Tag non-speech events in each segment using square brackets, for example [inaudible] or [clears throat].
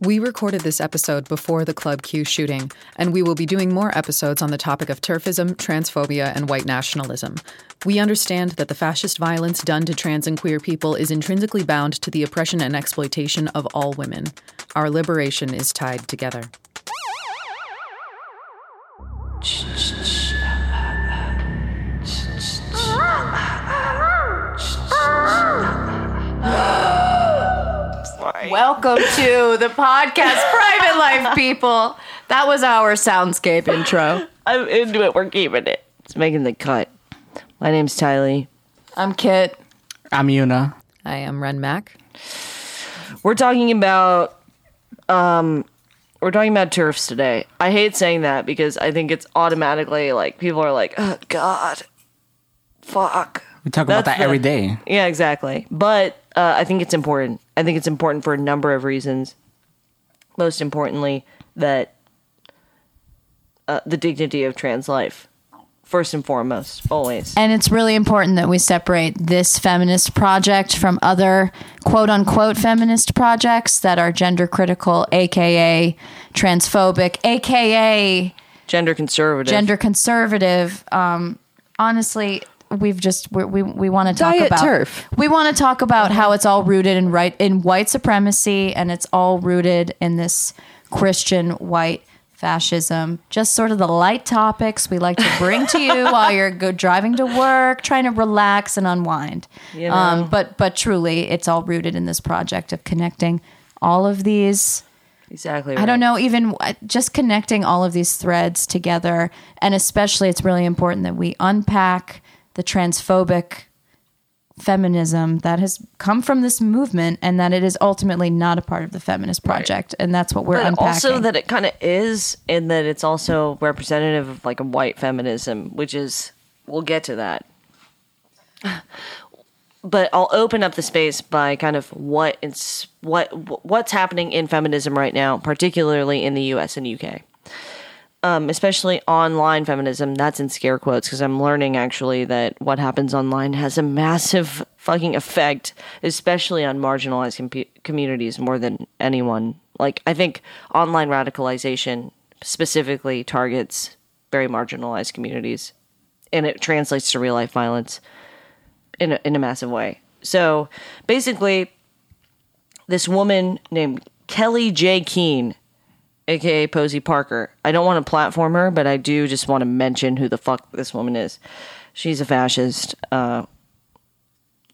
We recorded this episode before the Club Q shooting, and we will be doing more episodes on the topic of TERFism, transphobia, and white nationalism. We understand that the fascist violence done to trans and queer people is intrinsically bound to the oppression and exploitation of all women. Our liberation is tied together. Welcome to the podcast, Private Life People. That was our soundscape intro. I'm into it. We're keeping it. It's making the cut. My name's Tylee. I'm Kit. I'm Yuna. I am Wren Mack. We're talking about um we're talking about TERFs today. I hate saying that because I think it's automatically like people are like, oh God. Fuck. We talk about That's that every the- day. Yeah, exactly. But uh, I think it's important. I think it's important for a number of reasons. Most importantly, that uh, the dignity of trans life, first and foremost, always. And it's really important that we separate this feminist project from other quote unquote feminist projects that are gender critical, aka transphobic, aka Gender conservative. gender conservative. Um, honestly, we've just we we, we want to talk Diet about TERF. We want to talk about how it's all rooted in right in white supremacy, and it's all rooted in this Christian white fascism. Just sort of the light topics we like to bring to you [laughs] while you're go driving to work, trying to relax and unwind. You know. Um, but but truly, it's all rooted in this project of connecting all of these. Exactly. I don't know, even uh, just connecting all of these threads together. And especially, it's really important that we unpack the transphobic feminism that has come from this movement and that it is ultimately not a part of the feminist project. And that's what we're But unpacking. also that it kind of is, and that it's also representative of like a white feminism, which is we'll get to that. [sighs] But I'll open up the space by kind of what it's what what's happening in feminism right now, particularly in the U.S. and U.K. Um, especially online feminism. That's in scare quotes because I'm learning actually that what happens online has a massive fucking effect, especially on marginalized com- communities more than anyone. Like I think online radicalization specifically targets very marginalized communities, and it translates to real life violence in a, in a massive way. So basically, this woman named Kellie-Jay Keen, aka Posie Parker. I don't want to platform her, but I do just want to mention who the fuck this woman is. She's a fascist, uh,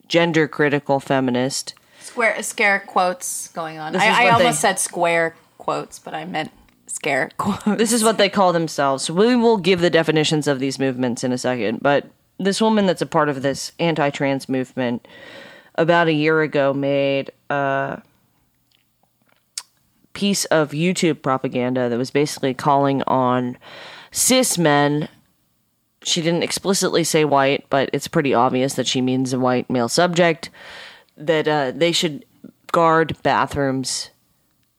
gender critical feminist. square scare quotes going on. This I, almost they- said square quotes, but I meant scare quotes. This is what they call themselves. We will give the definitions of these movements in a second, but this woman that's a part of this anti-trans movement about a year ago made a piece of YouTube propaganda that was basically calling on cis men. She didn't explicitly say white, but it's pretty obvious that she means a white male subject. That uh, they should guard bathrooms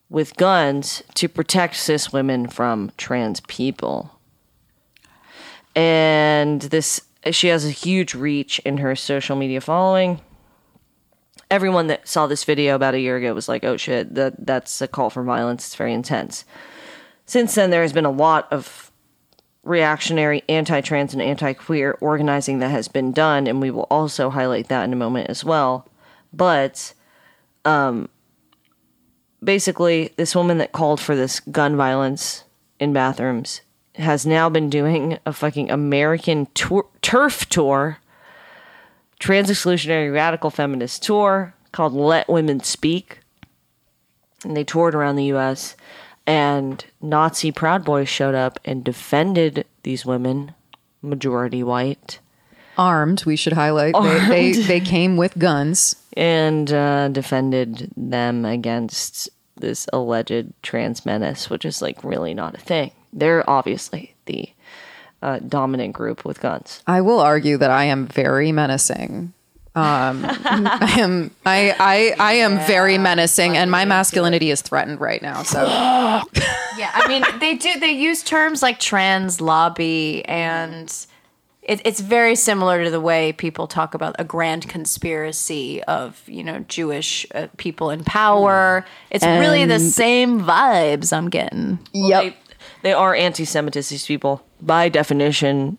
with guns to protect cis women from trans people. And this she has a huge reach in her social media following. Everyone that saw this video about a year ago was like, "Oh shit, that that's a call for violence. It's very intense." Since then there has been a lot of reactionary anti-trans and anti-queer organizing that has been done and we will also highlight that in a moment as well. But um, basically this woman that called for this gun violence in bathrooms has now been doing a fucking American TERF tour, trans exclusionary radical feminist tour called Let Women Speak. And they toured around the US and Nazi Proud Boys showed up and defended these women, majority white, Armed, we should highlight. They, they, they came with guns. and uh, defended them against this alleged trans menace, which is like really not a thing. They're obviously the uh, dominant group with guns. I will argue that I am very menacing. Um, I am I I, I am very menacing, and my masculinity is threatened right now. So [gasps] Yeah, I mean they do they use terms like trans lobby and it, it's very similar to the way people talk about a grand conspiracy of you know Jewish uh, people in power. It's really the same vibes I'm getting. They, they are anti-Semitic. These people, by definition,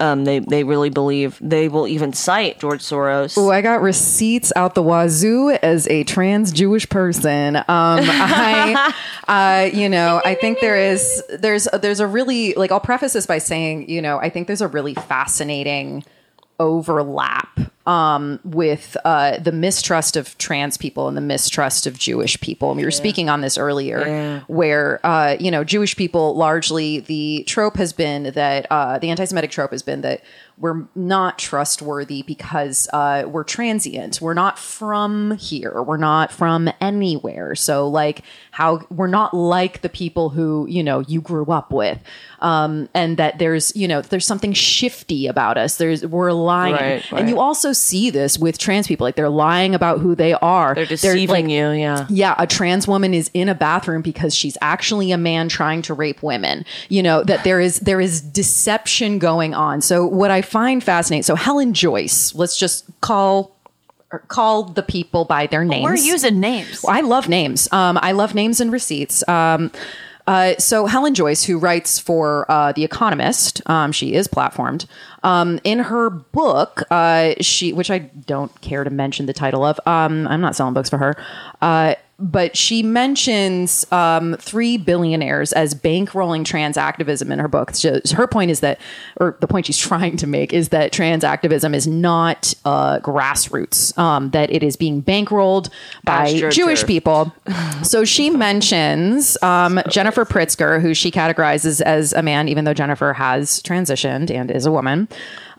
um, they they really believe. They will even cite George Soros. Oh, I got receipts out the wazoo as a trans Jewish person. Um, [laughs] I, uh, you know, I think there is there's there's a really like I'll preface this by saying, you know, I think there's a really fascinating overlap um, with uh, the mistrust of trans people and the mistrust of Jewish people. And we were speaking on this earlier, where uh, you know Jewish people largely the trope has been that uh, the anti-Semitic trope has been that we're not trustworthy because uh, we're transient. We're not from here. We're not from anywhere. So like how we're not like the people who you know you grew up with, um, and that there's you know there's something shifty about us. There's we're lying, Right, and you right. Also see this with trans people. Like they're lying about who they are. They're deceiving like, you. Yeah. yeah, a trans woman is in a bathroom because she's actually a man trying to rape women. You know that there is there is deception going on. So what I find fascinating. So Helen Joyce, let's just call or call the people by their names. We're using names. I love names. Um, I love names and receipts. Um, uh, so Helen Joyce, who writes for uh, The Economist, um, she is platformed. Um, in her book, uh, she, which I don't care to mention the title of, um, I'm not selling books for her, uh, but she mentions um, three billionaires as bankrolling trans activism in her book. So her point is that, or the point she's [laughs] trying to make is that trans activism is not uh, grassroots, um, that it is being bankrolled by. Jewish people. So she [laughs] mentions um, Jennifer Pritzker, who she categorizes as a man, even though Jennifer has transitioned and is a woman.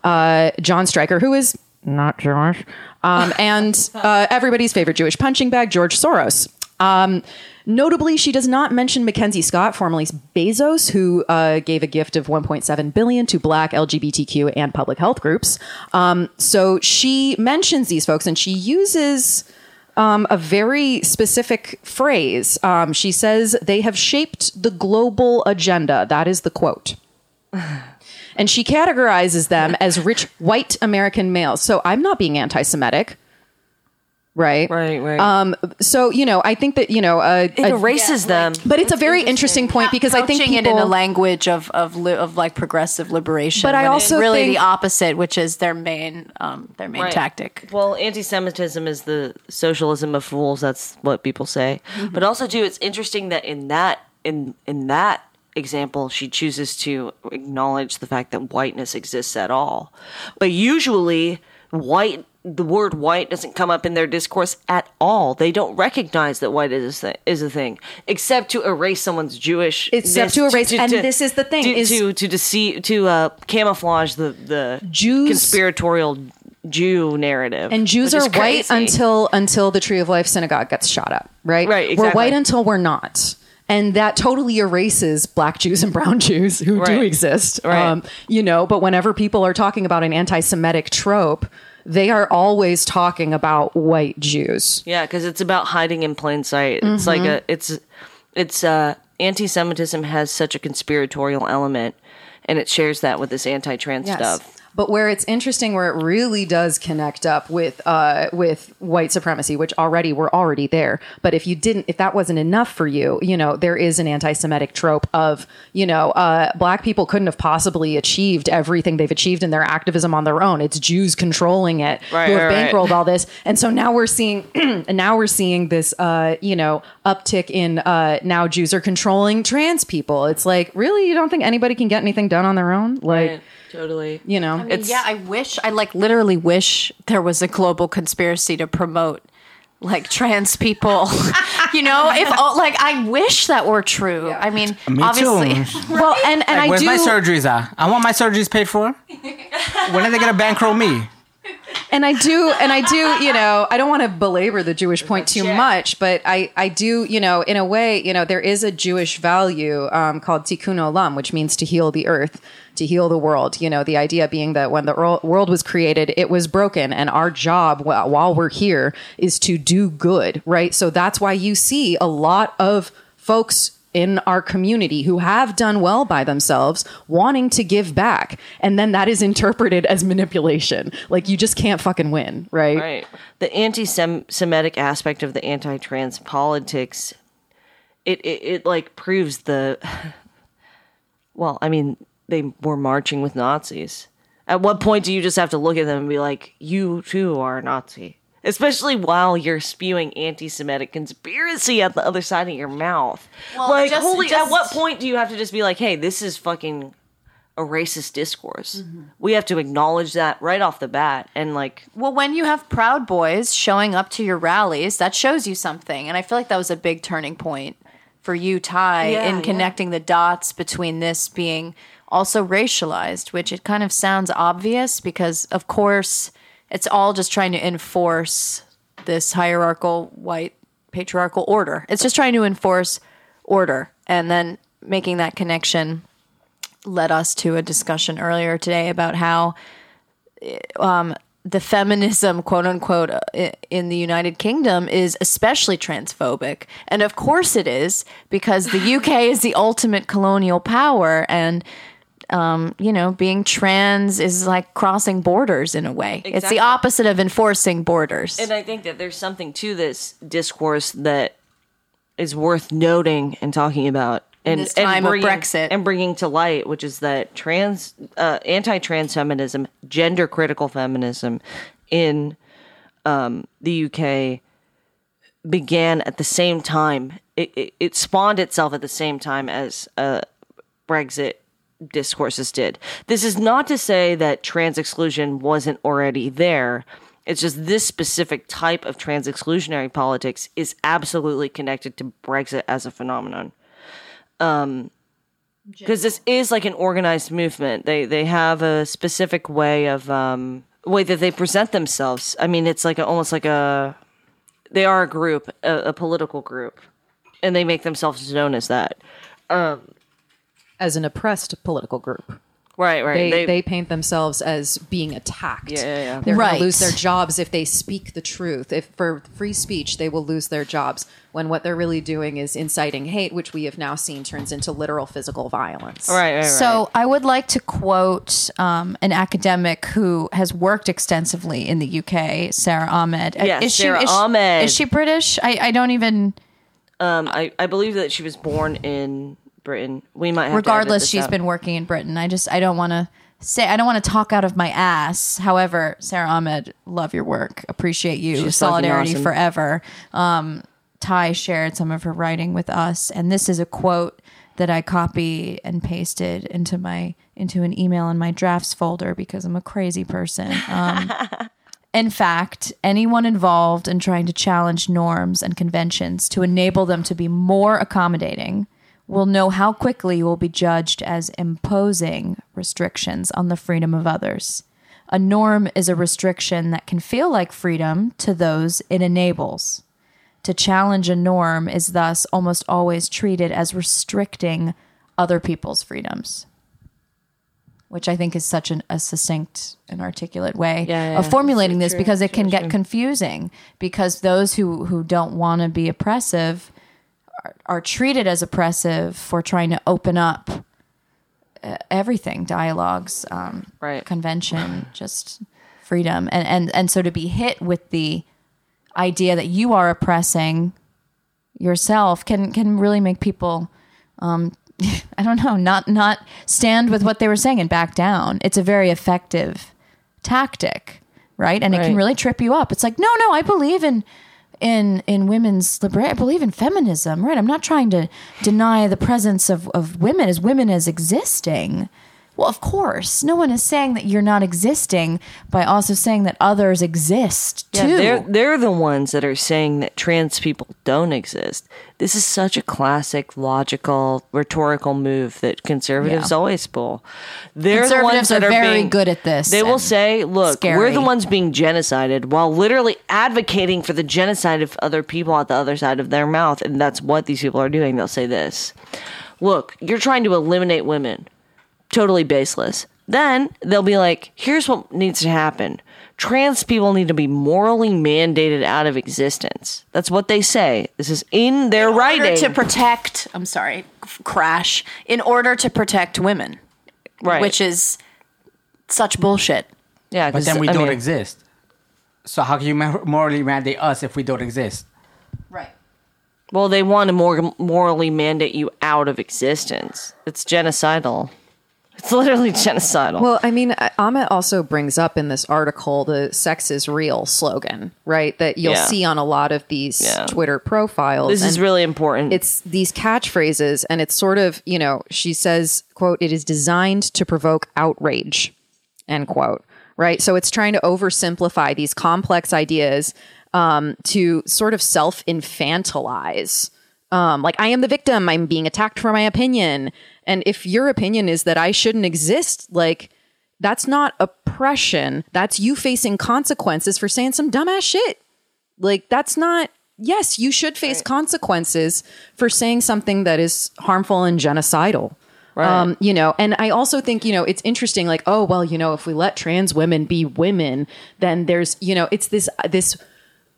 Uh, Jon Stryker, who is not Jewish, um, and uh, everybody's favorite Jewish punching bag, George Soros. Um, notably, she does not mention Mackenzie Scott, formerly Bezos, who uh, gave a gift of 1.7 billion to Black, LGBTQ, and public health groups. Um, so she mentions these folks, and she uses um, a very specific phrase. Um, she says they have shaped the global agenda. That is the quote. And she categorizes them as rich white American males. So I'm not being anti Semitic. Right. Right. Right. Um, so, you know, I think that, you know, uh, it erases them. but it's a very interesting point because I think people, it in a language of of, li- of like progressive liberation, But I also really think- the opposite, which is their main um, their main Right. tactic. Well, anti-Semitism is the socialism of fools. That's what people say. But also, too, it's interesting that in that in in that example, she chooses to acknowledge the fact that whiteness exists at all. But usually, white the word white doesn't come up in their discourse at all. They don't recognize that white is a, is a thing, except to erase someone's Jewish. Except to erase- and this is the thing, to, is- to to deceive to uh, camouflage the the Jews- conspiratorial Jew narrative. and Jews are white until until the Tree of Life synagogue gets shot up, right? Right, We're white until we're not. And that totally erases black Jews and brown [laughs] Jews who do Right. exist. Um, you know, but whenever people are talking about an anti Semitic trope, they are always talking about white Jews. Yeah, because it's about hiding in plain sight. It's like Mm-hmm. a it's it's uh anti-Semitism has such a conspiratorial element, and it shares that with this anti-trans stuff. But where it's interesting, where it really does connect up with uh, with white supremacy, which already we're already there. But if you didn't, if that wasn't enough for you, you know, there is an anti-Semitic trope of, you know, uh, black people couldn't have possibly achieved everything they've achieved in their activism on their own. It's Jews controlling it Right, who have right, right. bankrolled all this, and so now we're seeing, [clears throat] and now we're seeing this, uh, you know, uptick in uh, now Jews are controlling trans people. It's like, really, you don't think anybody can get anything done on their own? Like, Right, totally. you know, I mean, yeah, I wish I like literally wish there was a global conspiracy to promote like trans people. [laughs] you know, if all, like I wish that were true. I mean, Me obviously, too. [laughs] Well, and and Like, I where's do. my surgeries at? I want my surgeries paid for. when are they gonna bankroll me? and I do, and I do, you know, I don't want to belabor the Jewish point too much, but I, I do, you know, in a way, you know, there is a Jewish value um, called tikkun olam, which means to heal the earth, to heal the world. You know, the idea being that when the world was created, it was broken, and our job while we're here is to do good, right? So that's why you see a lot of folks in our community who have done well by themselves wanting to give back and then that is interpreted as manipulation like you just can't fucking win right, Right. The anti-Semitic aspect of the anti-trans politics, it, it it like proves the. [sighs] Well, I mean, they were marching with Nazis. At what point do you just have to look at them and be like, "You too are a Nazi"? Especially while you're spewing anti-Semitic conspiracy at the other side of your mouth. Well, like, just- holy! just- At what point do you have to just be like, "Hey, this is fucking." A racist discourse. Mm-hmm. We have to acknowledge that right off the bat, and like Well, when you have Proud Boys showing up to your rallies, that shows you something. And I feel like that was a big turning point for you, Ty, Yeah, in yeah. connecting the dots between this being also racialized, which it kind of sounds obvious because, of course, it's all just trying to enforce this hierarchical white patriarchal order. It's just trying to enforce order. And then making that connection led us to a discussion earlier today about how the feminism, quote unquote, uh, in the United Kingdom is especially transphobic. And of course it is, because the UK is the ultimate colonial power. And, um, you know, being trans is like crossing borders in a way. It's the opposite of enforcing borders. And I think that there's something to this discourse that is worth noting and talking about. And, this time and of bringing, Brexit. and bringing to light, which is that trans, uh, anti-trans feminism, gender critical feminism, in um, the UK began at the same time. It, it, it spawned itself at the same time as uh, Brexit discourses did. This is not to say that trans exclusion wasn't already there. It's just this specific type of trans exclusionary politics is absolutely connected to Brexit as a phenomenon. Um, because this is like an organized movement. They they have a specific way of um way that they present themselves. I mean, it's like a, almost like a they are a group, a, a political group, and they make themselves known as that. As an oppressed political group Right, right. they, they, paint themselves as being attacked. Yeah, yeah, yeah. They're going Right. to lose their jobs if they speak the truth. If for free speech, they will lose their jobs. When what they're really doing is inciting hate, which we have now seen turns into literal physical violence. right, right, right. So I would like to quote um, an academic who has worked extensively in the UK, Sara Ahmed. Uh, Yes, Sara is Ahmed. Is she British? I, I don't even. um, I I believe that she was born in Britain. We might have regardless she's out. been working in britain i just i don't want to say i don't want to talk out of my ass however sara ahmed love your work appreciate you She's solidarity awesome. forever um ty shared some of her writing with us and this is a quote that i copy and pasted into my into an email in my drafts folder because i'm a crazy person um [laughs] In fact, anyone involved in trying to challenge norms and conventions to enable them to be more accommodating will know how quickly you will be judged as imposing restrictions on the freedom of others. A norm is a restriction that can feel like freedom to those it enables. To challenge a norm is thus almost always treated as restricting other people's freedoms which I think is such an, a succinct and articulate way Yeah, yeah, of formulating this True, because it true, can get confusing because those who, who don't want to be oppressive are, are treated as oppressive for trying to open up uh, everything dialogues um, Right. convention just freedom and, and and so to be hit with the idea that you are oppressing yourself can can really make people um [laughs] I don't know, not not stand with what they were saying and back down. It's a very effective tactic, right? And it can really trip you up. It's like, no, no, I believe in in in women's liberation. I believe in feminism, right? I'm not trying to deny the presence of of women as women as existing. Well, of course, no one is saying that you're not existing by also saying that others exist Yeah, too. they're they're the ones that are saying that trans people don't exist. This is such a classic, logical, rhetorical move that conservatives Yeah. always pull. They're the ones that are are very being- good at this They will say, "Look, we're the ones being genocided," while literally advocating for the genocide of other people at the other side of their mouth, and that's what these people are doing. They'll say this: "Look, you're trying to eliminate women." Totally baseless. Then they'll be like, here's what needs to happen. trans people need to be morally mandated out of existence. That's what they say. This is in their in order writing. to protect. I'm sorry, f- crash. In order to protect women, right. which is such bullshit. yeah, but then we I don't mean, exist. So how can you morally mandate us if we don't exist? Right. Well, they want to more morally mandate you out of existence. It's genocidal. It's literally genocidal. Well, I mean, Ahmed also brings up in this article the sex is real slogan, right? That you'll Yeah. see on a lot of these Yeah. Twitter profiles. this is really important. It's these catchphrases, and it's sort of, you know, she says, quote, it is designed to provoke outrage, end quote, right? So it's trying to oversimplify these complex ideas um, to sort of self infantilize. Um, like, I am the victim, I'm being attacked for my opinion. And if your opinion is that I shouldn't exist, like, that's not oppression. That's you facing consequences for saying some dumbass shit. Like, that's not, yes, you should face consequences for saying something that is harmful and genocidal. Um, you know, and I also think, you know, it's interesting, like, oh, well, you know, if we let trans women be women, then there's, you know, it's this, this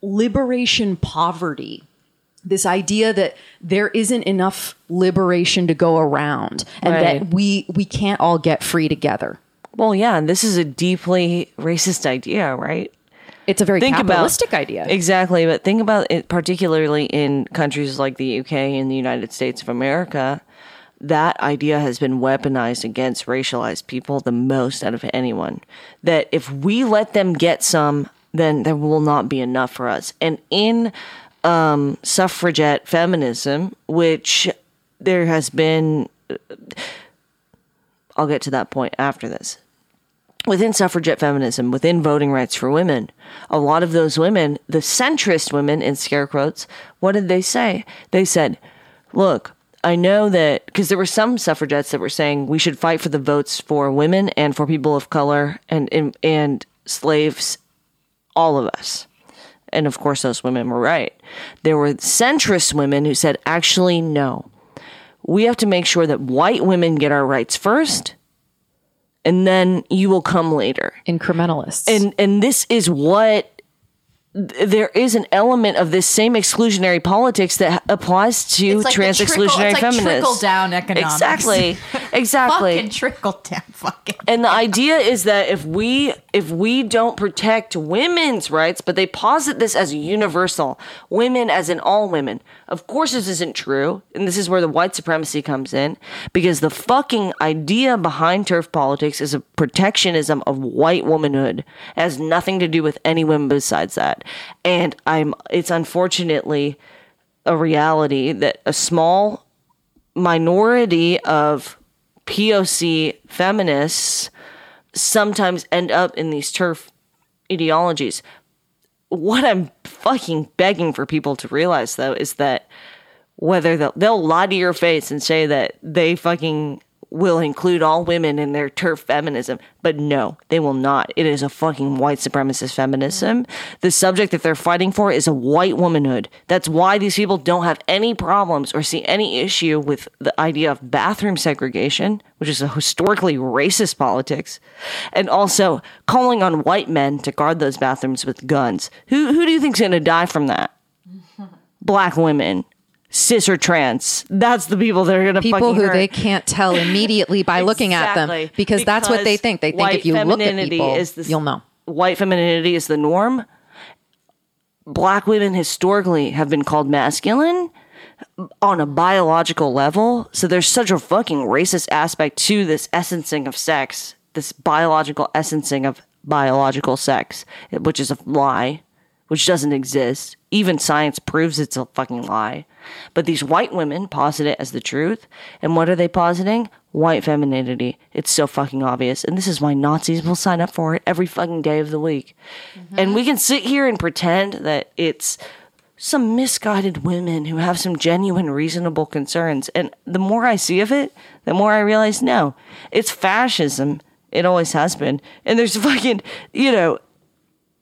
liberation poverty this idea that there isn't enough liberation to go around and Right. that we we can't all get free together. well, yeah, and this is a deeply racist idea, right? It's a very Think about capitalistic idea. Exactly, but think about it particularly in countries like the UK and the United States of America. That idea has been weaponized against racialized people the most out of anyone. That if we let them get some, then there will not be enough for us. And in um, suffragette feminism, which there has been, I'll get to that point after this within suffragette feminism, within voting rights for women, a lot of those women, the centrist women in scare quotes, what did they say? They said, look, I know that because there were some suffragettes that were saying we should fight for the votes for women and for people of color and and, and slaves, all of us. And of course, those women were right. There were centrist women who said, actually, no. We have to make sure that white women get our rights first, and then you will come later Incrementalists. and and this is what there is an element of this same exclusionary politics that applies to like trans trickle- exclusionary it's like feminists. trickle-down economics. Exactly. [laughs] Exactly. Fucking trickle down. Fucking. And the idea is that if we if we don't protect women's rights, but they posit this as universal, women as in all women. Of course this isn't true, and this is where the white supremacy comes in because the fucking idea behind TERF politics is a protectionism of white womanhood. It has nothing to do with any women besides that. And I'm it's unfortunately a reality that a small minority of POC feminists sometimes end up in these TERF ideologies. What I'm fucking begging for people to realize though is that whether they'll, they'll lie to your face and say that they fucking will include all women in their TERF feminism, but no, they will not. It is a fucking white supremacist feminism. The subject that they're fighting for is a white womanhood. That's why these people don't have any problems or see any issue with the idea of bathroom segregation, which is a historically racist politics, and also calling on white men to guard those bathrooms with guns. Who who do you think's going to die from that? Black women. Cis or trans. That's the people that are going to fucking people who hurt. they can't tell immediately by looking at them Exactly. because, that's what they think. They think if you look at people, is you'll know. white femininity is the norm. Black women historically have been called masculine on a biological level. So there's such a fucking racist aspect to this essencing of sex, this biological essencing of biological sex, which is a lie, which doesn't exist. Even science proves it's a fucking lie. But these white women posit it as the truth. And what are they positing? White femininity. It's so fucking obvious. And this is why Nazis will sign up for it every fucking day of the week. Mm-hmm. And we can sit here and pretend that it's some misguided women who have some genuine, reasonable concerns. And the more I see of it, the more I realize no, it's fascism. It always has been. And there's [laughs] fucking, you know,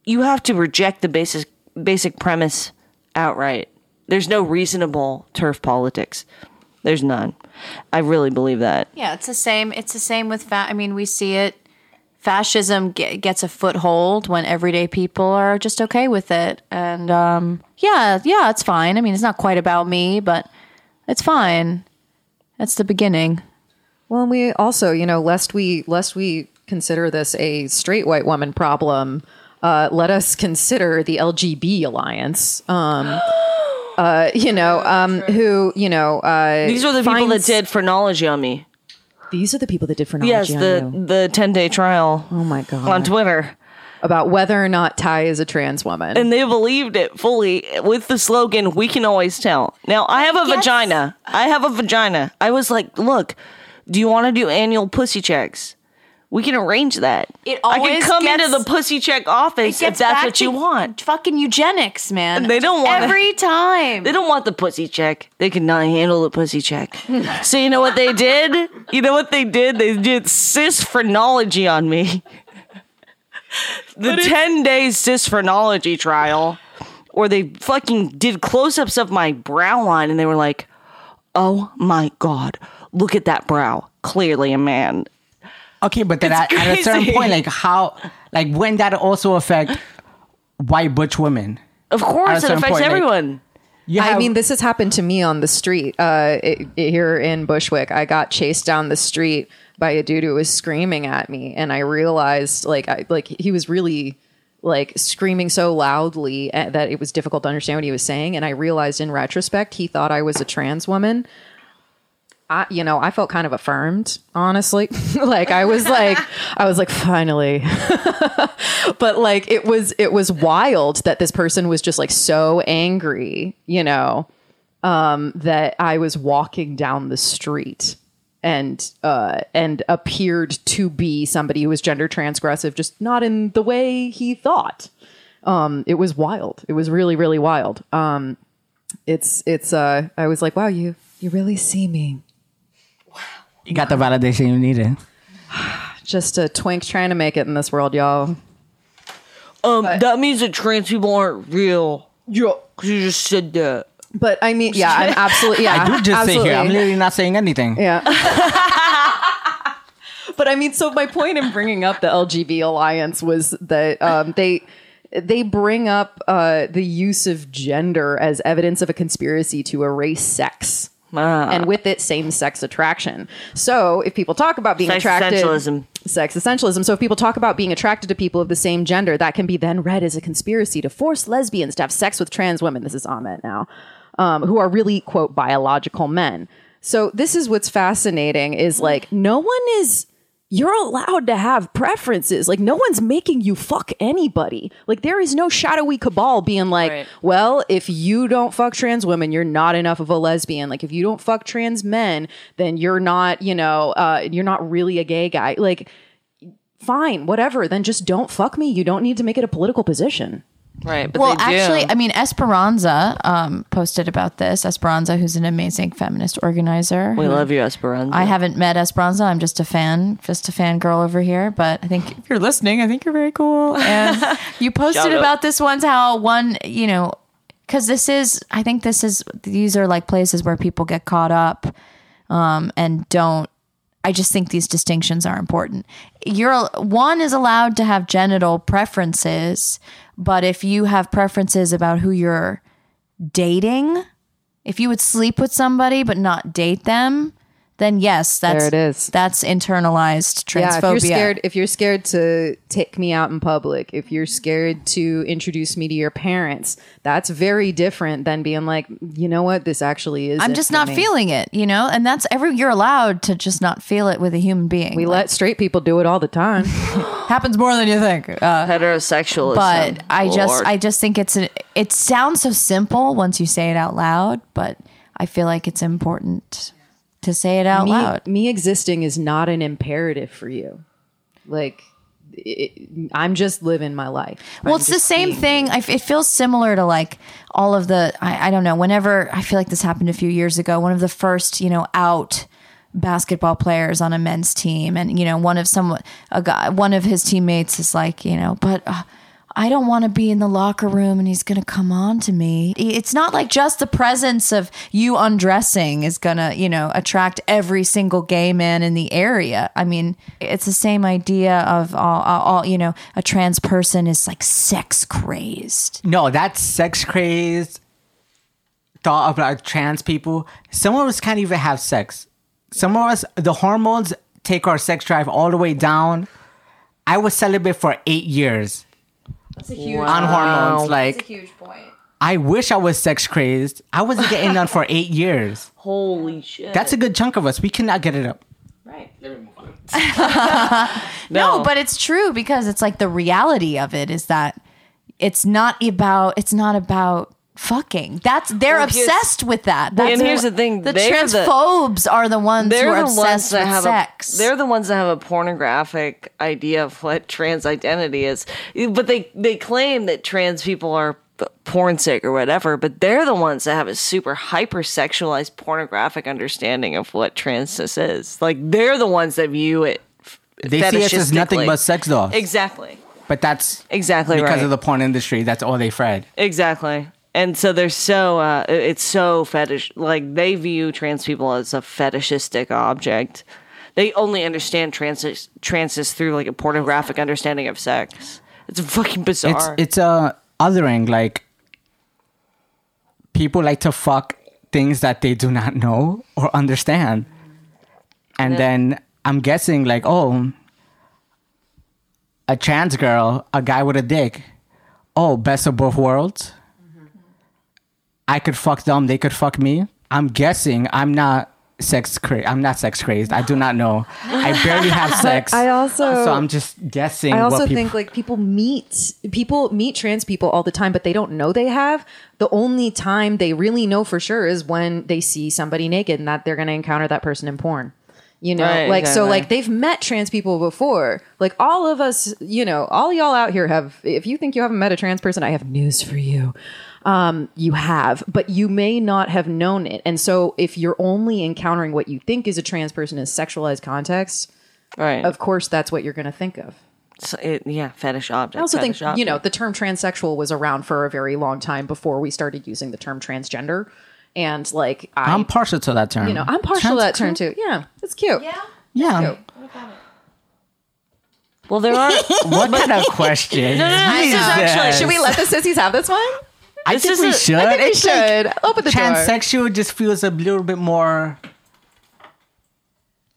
you have to reject the basic basic premise outright. There's no reasonable TERF politics. There's none. I really believe that. Yeah, it's the same. It's the same with fa- I mean, we see it fascism ge- gets a foothold when everyday people are just okay with it. And um, yeah, yeah, it's fine. I mean, it's not quite about me, but it's fine. That's the beginning. Well, and we also, you know, lest we lest we consider this a straight white woman problem, uh, let us consider the LGB alliance. Um, [gasps] uh, you know, um, who you know, uh, These are the people that did phrenology on me. These are the people that did phrenology Yes, on the you. the ten day trial Oh my god! on Twitter. about whether or not Ty is a trans woman. and they believed it fully with the slogan "We can always tell." Now I have a vagina. I have a vagina. I was like, "Look, do you want to do annual pussy checks? We can arrange that. It I can come gets- into the pussy check office if that's what you want." Fucking eugenics, man. They don't wanna- every time. They don't want the pussy check. They cannot handle the pussy check. [laughs] so you know what they did? You know what they did? They did cis phrenology on me. [laughs] the ten day cis phrenology trial, or they fucking did close ups of my brow line, and they were like, "Oh my god, look at that brow! Clearly a man." Okay, but then at, at a certain point, like how, like when that also affect white butch women? Of course, it affects point, like- everyone. You I mean, this has happened to me on the street uh, it, it- here in Bushwick. I got chased down the street by a dude who was screaming at me, and I realized, like, I, like he was really like screaming so loudly uh, that it was difficult to understand what he was saying. And I realized, in retrospect, he thought I was a trans woman. I, you know, I felt kind of affirmed, honestly. [laughs] like I was like, [laughs] I was like, finally. [laughs] but like it was, it was wild that this person was just like so angry, you know, um, that I was walking down the street and uh, and appeared to be somebody who was gender transgressive, just not in the way he thought. Um, it was wild. It was really, really wild. Um, it's it's. Uh, I was like, wow, you you really see me. You got the validation you needed. [sighs] just a twink trying to make it in this world, y'all. Um, that means that trans people aren't real. Yeah. Cause you just said that. But I mean, yeah, I'm absolutely, [laughs] yeah, I do just absolutely. sit here. I'm literally not saying anything. yeah. [laughs] but I mean, so my point in bringing up the LGB alliance was that um, they they bring up uh, the use of gender as evidence of a conspiracy to erase sex. Ah. And with it, same sex attraction. So, if people talk about being Sex attracted, essentialism. sex essentialism. So if people talk about being attracted to people of the same gender, that can be then read as a conspiracy to force lesbians to have sex with trans women. This is Ahmed now, um, who are really quote biological men. So this is what's fascinating is like no one is. You're allowed to have preferences. Like no one's making you fuck anybody. Like there is no shadowy cabal being like, Right. well, if you don't fuck trans women, you're not enough of a lesbian. Like if you don't fuck trans men, then you're not, you know, uh, you're not really a gay guy. Like fine, whatever. Then just don't fuck me. You don't need to make it a political position. Right. But well, they do. actually, I mean, Esperanza um, posted about this. Esperanza, who's an amazing feminist organizer. we love you, Esperanza. I haven't met Esperanza. I'm just a fan, just a fan girl over here. But I think if you're listening, I think you're very cool. And [laughs] you posted about this once how one, you know, because this is, I think this is, these are like places where people get caught up um, and don't. I just think these distinctions are important. You're one is allowed to have genital preferences, but if you have preferences about who you're dating, if you would sleep with somebody but not date them, then yes, that's There it is. That's internalized transphobia. Yeah, if you're scared, if you're scared to take me out in public, if you're scared to introduce me to your parents, that's very different than being like, you know what, this actually is. I'm just not feeling it, you know, and that's every. You're allowed to just not feel it with a human being. We let straight people do it all the time. [laughs] happens more than you think. Uh, heterosexual. but I just, I just think it's a. It sounds so simple once you say it out loud, but I feel like it's important to say it out me, loud. me existing is not an imperative for you. Like, it, I'm just living my life. Well, I'm it's the same thing. I f it feels similar to like all of the. I, I don't know. Whenever I feel like this happened a few years ago, one of the first, you know, out basketball players on a men's team, and you know, one of some a guy, one of his teammates is like, you know, but. Uh, I don't want to be in the locker room and he's going to come on to me. It's not like just the presence of you undressing is going to, you know, attract every single gay man in the area. I mean, it's the same idea of all, all you know, a trans person is like sex crazed. No, that's sex crazed thought about trans people. Some of us can't even have sex. Some of us, the hormones take our sex drive all the way down. I was celibate for eight years That's a huge, on hormones. Like, That's a huge point. I wish I was sex crazed. I wasn't getting none for eight years. [laughs] Holy shit. That's a good chunk of us. We cannot get it up. Right. [laughs] no, No, but it's true because it's like the reality of it is that it's not about it's not about fucking. That's they're Well, obsessed with that. That's and here's the thing, The they're the- transphobes are the ones who they're are the ones obsessed that with have sex. a they're the ones that have a pornographic idea of what trans identity is but they they claim that trans people are porn sick or whatever but they're the ones that have a super hyper sexualized pornographic understanding of what transness is like they're the ones that view it f- They see us as nothing but sex dolls. exactly But that's exactly because right of the porn industry. That's all they fed. Exactly. And so they're so uh it's so fetish like they view trans people as a fetishistic object. They only understand trans trans through like a pornographic understanding of sex. It's fucking It's bizarre. it's a othering. Like people like to fuck things that they do not know or understand, and then I'm guessing like, oh, a trans girl, a guy with a dick. Oh, best of both worlds. I could fuck them. They could fuck me. I'm guessing I'm not sex crazed. I'm not sex crazed. I do not know. I barely have [laughs] sex. I also- so I'm just guessing. I also what people, think like people meet people meet trans people all the time, but they don't know they have. The only time they really know for sure is when they see somebody naked and that they're going to encounter that person in porn. You know, Right, like so, like they've met trans people before. Like all of us, you know, all y'all out here have. If you think you haven't met a trans person, I have news for you. Um, you have, but you may not have known it. And so, if you're only encountering what you think is a trans person in sexualized context, right. of course, that's what you're going to think of. So it, yeah, fetish object. I also think fetish you know the term transsexual was around for a very long time before we started using the term transgender, and like I, I'm partial to that term. you know, I'm partial to that term too. Yeah, it's cute. Yeah, Yeah. Well, there are [laughs] What kind of question? [laughs] no, no, is this is actually- this? Should we let the sissies have this one? I this think we should. I think we It's like should. Open the door. transsexual just feels a little bit more.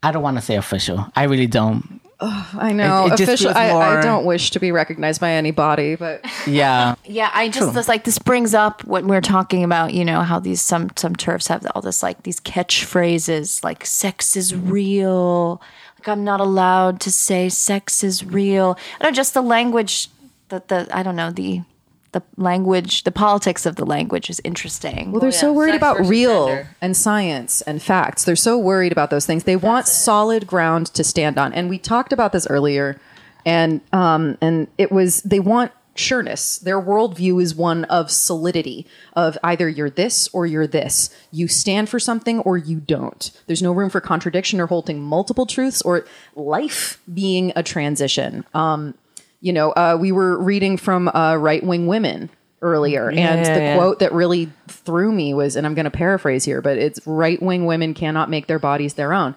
I don't want to say official. I really don't. I know. It- it just Official. feels I, I don't wish to be recognized by anybody, but [laughs] Yeah. Yeah, I just this, like this brings up what we're talking about. You know how these some some TERFs have all this like these catchphrases like "sex is real," like I'm not allowed to say "sex is real." I don't know, just the language, that the I don't know the the language, the politics of the language is interesting. Well, they're so worried about real and science and facts. They're so worried about those things. They want solid ground to stand on. And we talked about this earlier, and um, and it was they want sureness. Their worldview is one of solidity. Of either you're this or you're this. You stand for something or you don't. There's no room for contradiction or holding multiple truths or life being a transition. Um, you know, uh, we were reading from uh, Right Wing Women earlier, and the yeah. quote that really threw me was, and I'm going to paraphrase here, but it's right wing women cannot make their bodies their own.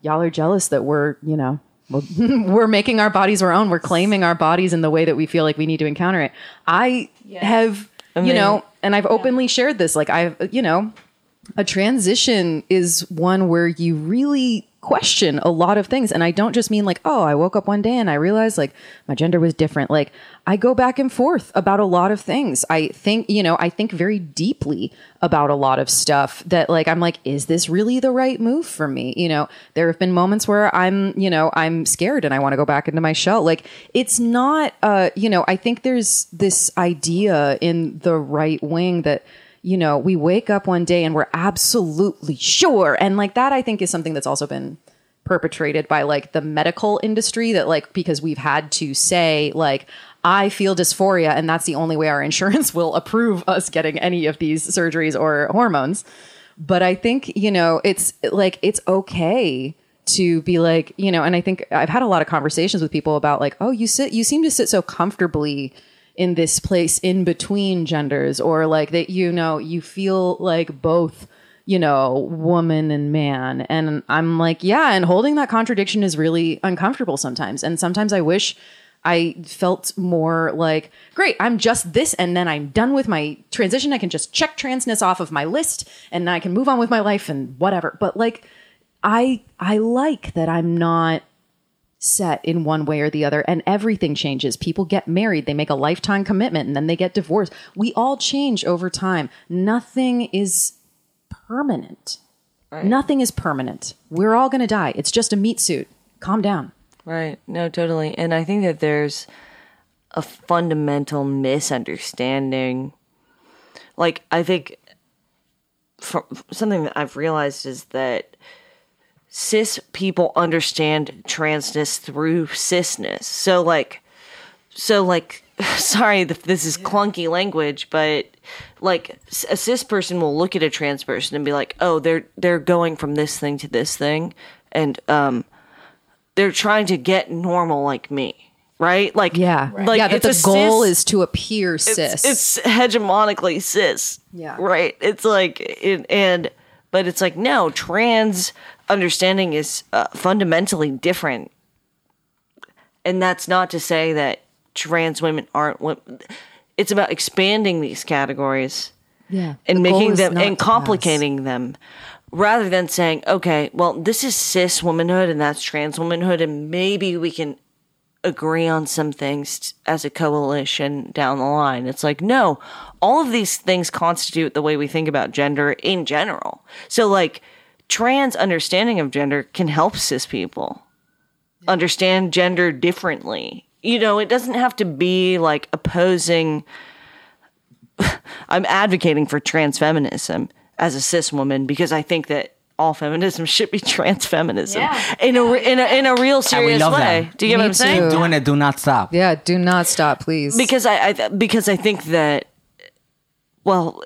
Y'all are jealous that we're, you know, we're, [laughs] we're making our bodies our own. We're claiming our bodies in the way that we feel like we need to encounter it. I have, you know, and I've openly shared this. Like I've, you know, a transition is one where you really question a lot of things. And i don't just mean like oh i woke up one day and i realized like my gender was different. Like i go back and forth about a lot of things. I think you know i think very deeply about a lot of stuff that like i'm like is this really the right move for me? You know there have been moments where i'm you know i'm scared and i want to go back into my shell. Like it's not uh you know i think there's this idea in the right wing that you know, we wake up one day and we're absolutely sure. And like that, I think is something that's also been perpetrated by like the medical industry that like, because we've had to say, like, I feel dysphoria and that's the only way our [laughs] insurance will approve us getting any of these surgeries or hormones. But I think, you know, it's like, it's okay to be like, you know, and I think I've had a lot of conversations with people about like, oh, you sit, you seem to sit so comfortably in this place in between genders or like that you know you feel like both you know woman and man. And i'm like yeah and holding that contradiction is really uncomfortable sometimes. And sometimes i wish i felt more like great i'm just this and then i'm done with my transition. I can just check transness off of my list and i can move on with my life and whatever. But like i i like that i'm not set in one way or the other and everything changes. People get married they make a lifetime commitment and then they get divorced. We all change over time. Nothing is permanent. Nothing is permanent. We're all going to die. It's just a meat suit. Calm down. Right. No, totally. And I think that there's a fundamental misunderstanding. Like, I think something that I've realized is that cis people understand transness through cisness. So, like, so like, [laughs] sorry if this is clunky language, but like a cis person will look at a trans person and be like, oh, they're they're going from this thing to this thing, and um, they're trying to get normal like me, right? Like yeah like yeah that the goal cis- is to appear cis it's, it's hegemonically cis. Yeah. Right. It's like it, and but it's like no, trans understanding is uh, fundamentally different. And that's not to say that trans women aren't women. It's about expanding these categories yeah and The making them and complicating them rather than saying okay well this is cis womanhood and that's trans womanhood and maybe we can agree on some things t- as a coalition down the line it's like no all of these things constitute the way we think about gender in general so like trans understanding of gender can help cis people understand gender differently you know it doesn't have to be like opposing [laughs] I'm advocating for trans feminism as a cis woman because I think that all feminism [laughs] should be trans feminism yeah. in a in a in a real serious way. that. Do you get what I'm saying? Doing it, do not stop. yeah do not stop please Because I, I because I think that well,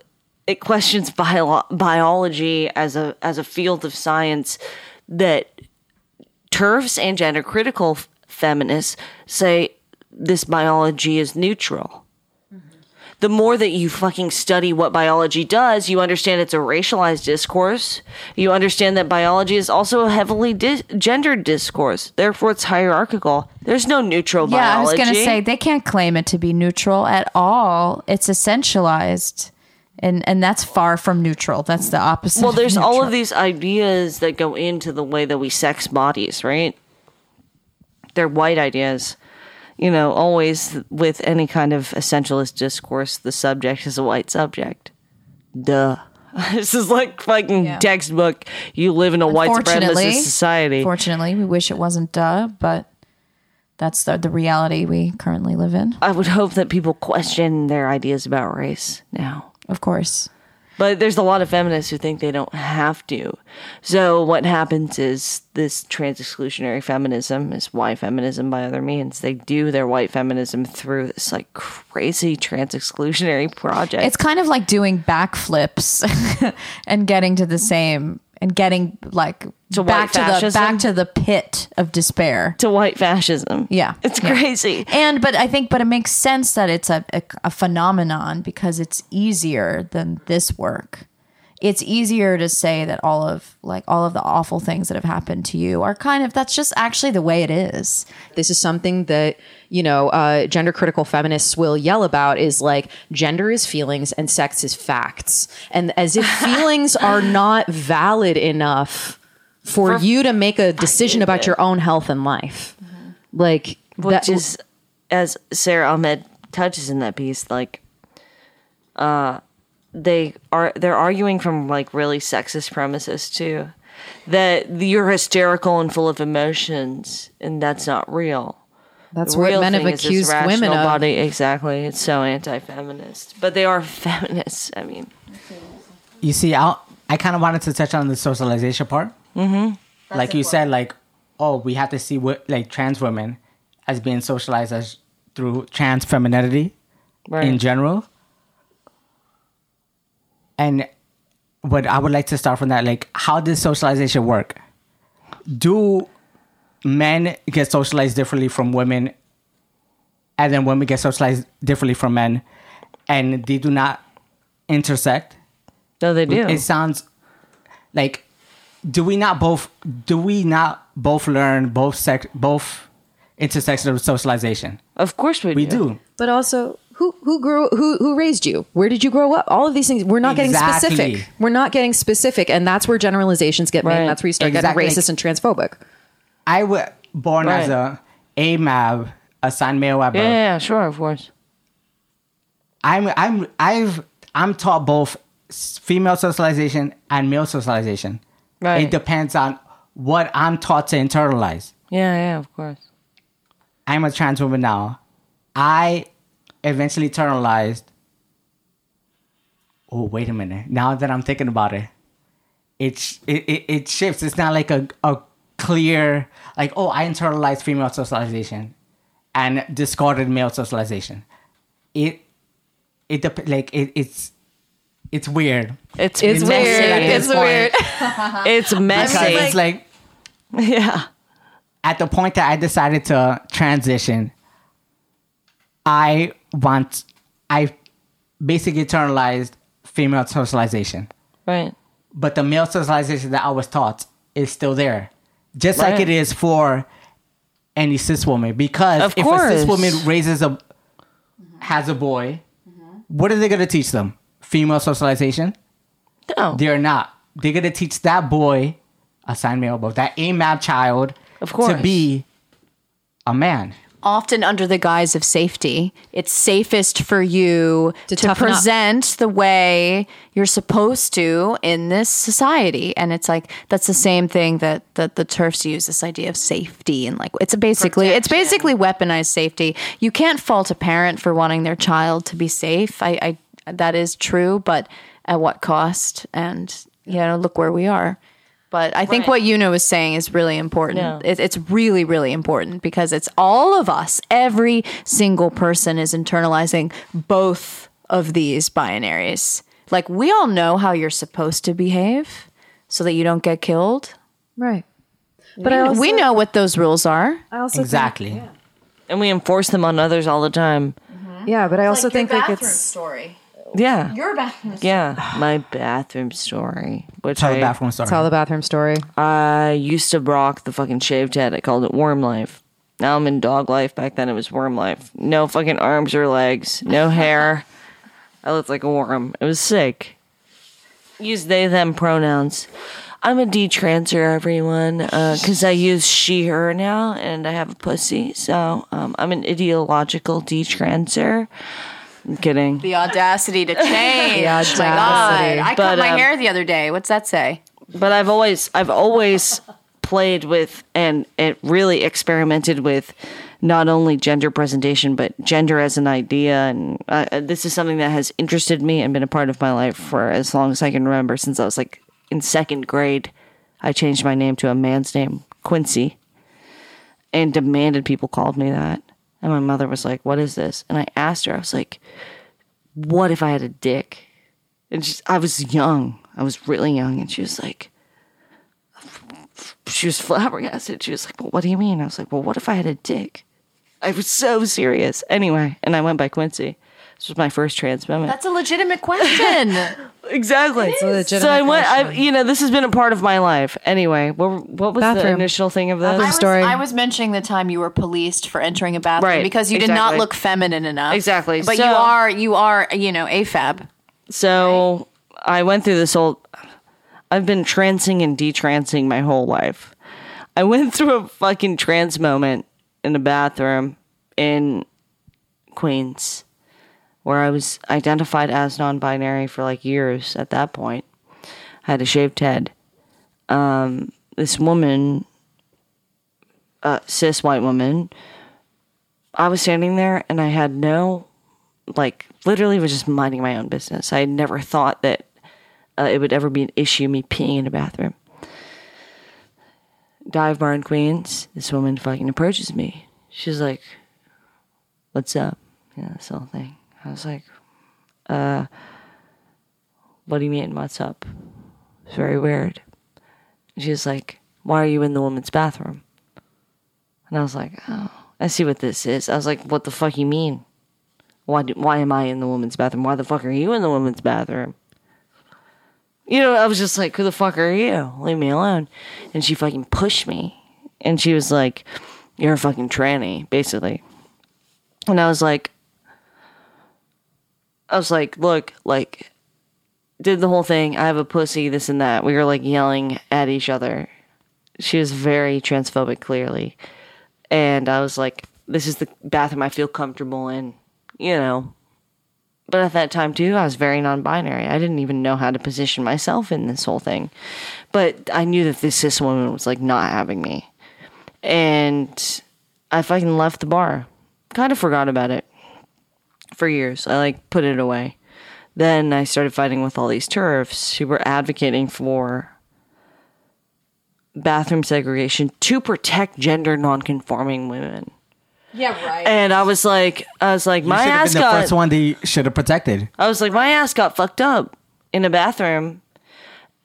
it questions bio- biology as a as a field of science that TERFs and gender critical f- feminists say this biology is neutral. Mm-hmm. The more that you fucking study what biology does, you understand it's a racialized discourse. You understand that biology is also a heavily di- gendered discourse. Therefore, it's hierarchical. There's no neutral biology. Yeah, I was going to say they can't claim it to be neutral at all. It's essentialized. And and that's far from neutral. That's the opposite. well of there's all of these ideas that go into the way that we sex bodies right they're white ideas you know always with any kind of essentialist discourse the subject is a white subject duh [laughs] this is like fucking Yeah. textbook you live in a white supremacist society Fortunately, we wish it wasn't duh, but that's the, the reality we currently live in. i would hope that people question their ideas about race now Of course. But there's a lot of feminists who think they don't have to. So what happens is this trans exclusionary feminism is white feminism by other means. They do their white feminism through this like crazy trans exclusionary project. It's kind of like doing backflips [laughs] and getting to the same and getting like To back white to the fascism? back to the pit of despair. to white fascism. Yeah. It's Yeah. crazy. And but I think but it makes sense that it's a, a a phenomenon because it's easier than this work. It's easier to say that all of like all of the awful things that have happened to you are kind of that's just actually the way it is. this is something that you know uh, gender critical feminists will yell about is like gender is feelings and sex is facts. And as if [laughs] feelings are not valid enough for, you to make a decision about your own health and life. Like Which that is as Sara Ahmed touches in that piece, like uh they are they're arguing from like really sexist premises too. That you're hysterical and full of emotions and that's not real. that's The what real men have thing is this accused women of Body. Exactly. It's so anti-feminist, but they are [laughs] feminists. I mean, You see, I I kind of wanted to touch on the socialization part. Mm-hmm. Like you said, like oh, we have to see what like trans women as being socialized as through trans femininity right? in general. And what I would like to start from that, like, how does socialization work? Do men get socialized differently from women and then women get socialized differently from men, and they do not intersect. No, they do. It sounds like do we not both do we not both learn both sex both intersectional socialization? of course we do. We do. But also, who who grew who who raised you? Where did you grow up? All of these things. We're not getting specific. We're not getting specific, and that's where generalizations get made. Right. And that's where you start Exactly. getting racist and transphobic. I was born as Right. a AMAB, assigned male at birth. Yeah, yeah, sure, of course. I'm I'm I've I'm taught both female socialization and male socialization. Right. It depends on what I'm taught to internalize. Yeah, yeah, of course. I'm a trans woman now. I eventually internalized. Oh wait a minute! Now that I'm thinking about it, it sh- it it, it shifts. It's not like a a clear like oh I internalized female socialization, and discarded male socialization. It it dep- like it, it's it's weird. It's It's weird. at It's weird. [laughs] It's messy. because it's like yeah. at the point that I decided to transition, I want I basically internalized female socialization, Right. but the male socialization that I was taught is still there, just like it is for any cis woman. Because Of if a cis woman raises a has a boy, what are they gonna teach them? Female socialization? No. They're not. They're gonna teach that boy, assigned male above, that AMAB child, Of course. to be a man. Often under the guise of safety. It's safest for you To to, toughen up. present the way you're supposed to in this society. And it's like that's the same thing that, that the TERFs use this idea of safety and like it's basically it's basically weaponized safety. You can't fault a parent for wanting their child to be safe. I, I that is true, but at what cost? And you know, look where we are. But I think what Yuna was saying is really important. Yeah. It, it's really, really important because it's all of us. Every single person is internalizing both of these binaries. Like, we all know how you're supposed to behave so that you don't get killed. Right. But we, I also, we know what those rules are. I also think- Exactly. And we enforce them on others all the time. yeah, but I also think like it's story. Yeah. Your bathroom Yeah. [sighs] My bathroom story. Which Tell I, the bathroom story. tell the bathroom story. I used to rock the fucking shaved head. I called it worm life. Now I'm in dog life. Back then it was worm life. No fucking arms or legs. No [laughs] hair. I looked like a worm. It was sick. Use they them pronouns. I'm a detranser, everyone, because I use she her now, and I have a pussy. So um, I'm an ideological detranser. I'm kidding. The audacity to [laughs] change. The My. God. I But, cut my um, hair the other day. What's that say? but I've always I've always played with and it really experimented with not only gender presentation but gender as an idea and uh, this is something that has interested me and been a part of my life for as long as I can remember since I was like in second grade I changed my name to a man's name Quincy and demanded people called me that and my mother was like what is this and I asked her I was like what if I had a dick and just, I was young. I was really young. And she was like, she was flabbergasted. She was like, well, what do you mean? I was like, well, what if I had a dick? I was so serious. Anyway, and I went by Quincy. This was my first trans moment. That's a legitimate question. [laughs] exactly. a legitimate so I went, I, you know, this has been a part of my life. Anyway, what, what was the initial thing of this? I was, story. I was mentioning the time you were policed for entering a bathroom Right, because you did not look feminine enough. Exactly, But so- you are, you are, you know, AFAB. So I went through this whole. I've been trancing and detrancing my whole life. I went [laughs] through a fucking trans moment in the bathroom in Queens, where I was identified as non-binary for like years. At that point, I had a shaved head. Um, this woman, uh, cis white woman, I was standing there and I had no like literally was just minding my own business. I had never thought that uh, it would ever be an issue me peeing in a bathroom. Dive bar in Queens. This woman fucking approaches me. She's like, "What's up?" Yeah, this whole thing. I was like, "Uh, what do you mean? What's up?" It's very weird. She's like, "Why are you in the woman's bathroom?" And I was like, "Oh, I see what this is. I was like, what the fuck you mean? Why, do, why am I in the women's bathroom? Why the fuck are you in the women's bathroom? You know, I was just like, who the fuck are you? Leave me alone. And she fucking pushed me. And she was like, you're a fucking tranny, basically. And I was like, I was like, look, like, did the whole thing. I have a pussy, this and that. We were like yelling at each other. She was very transphobic, clearly. And I was like, this is the bathroom I feel comfortable in, you know. But at that time, too, I was very non binary. I didn't even know how to position myself in this whole thing. But I knew that this cis woman was like not having me. And I fucking left the bar. Kind of forgot about it for years. I like put it away. Then I started fighting with all these TERFs who were advocating for bathroom segregation to protect gender nonconforming women. Yeah, right. And I was like, I was like, You my ass been the got, first one they should have protected. I was like, my ass got fucked up in a bathroom.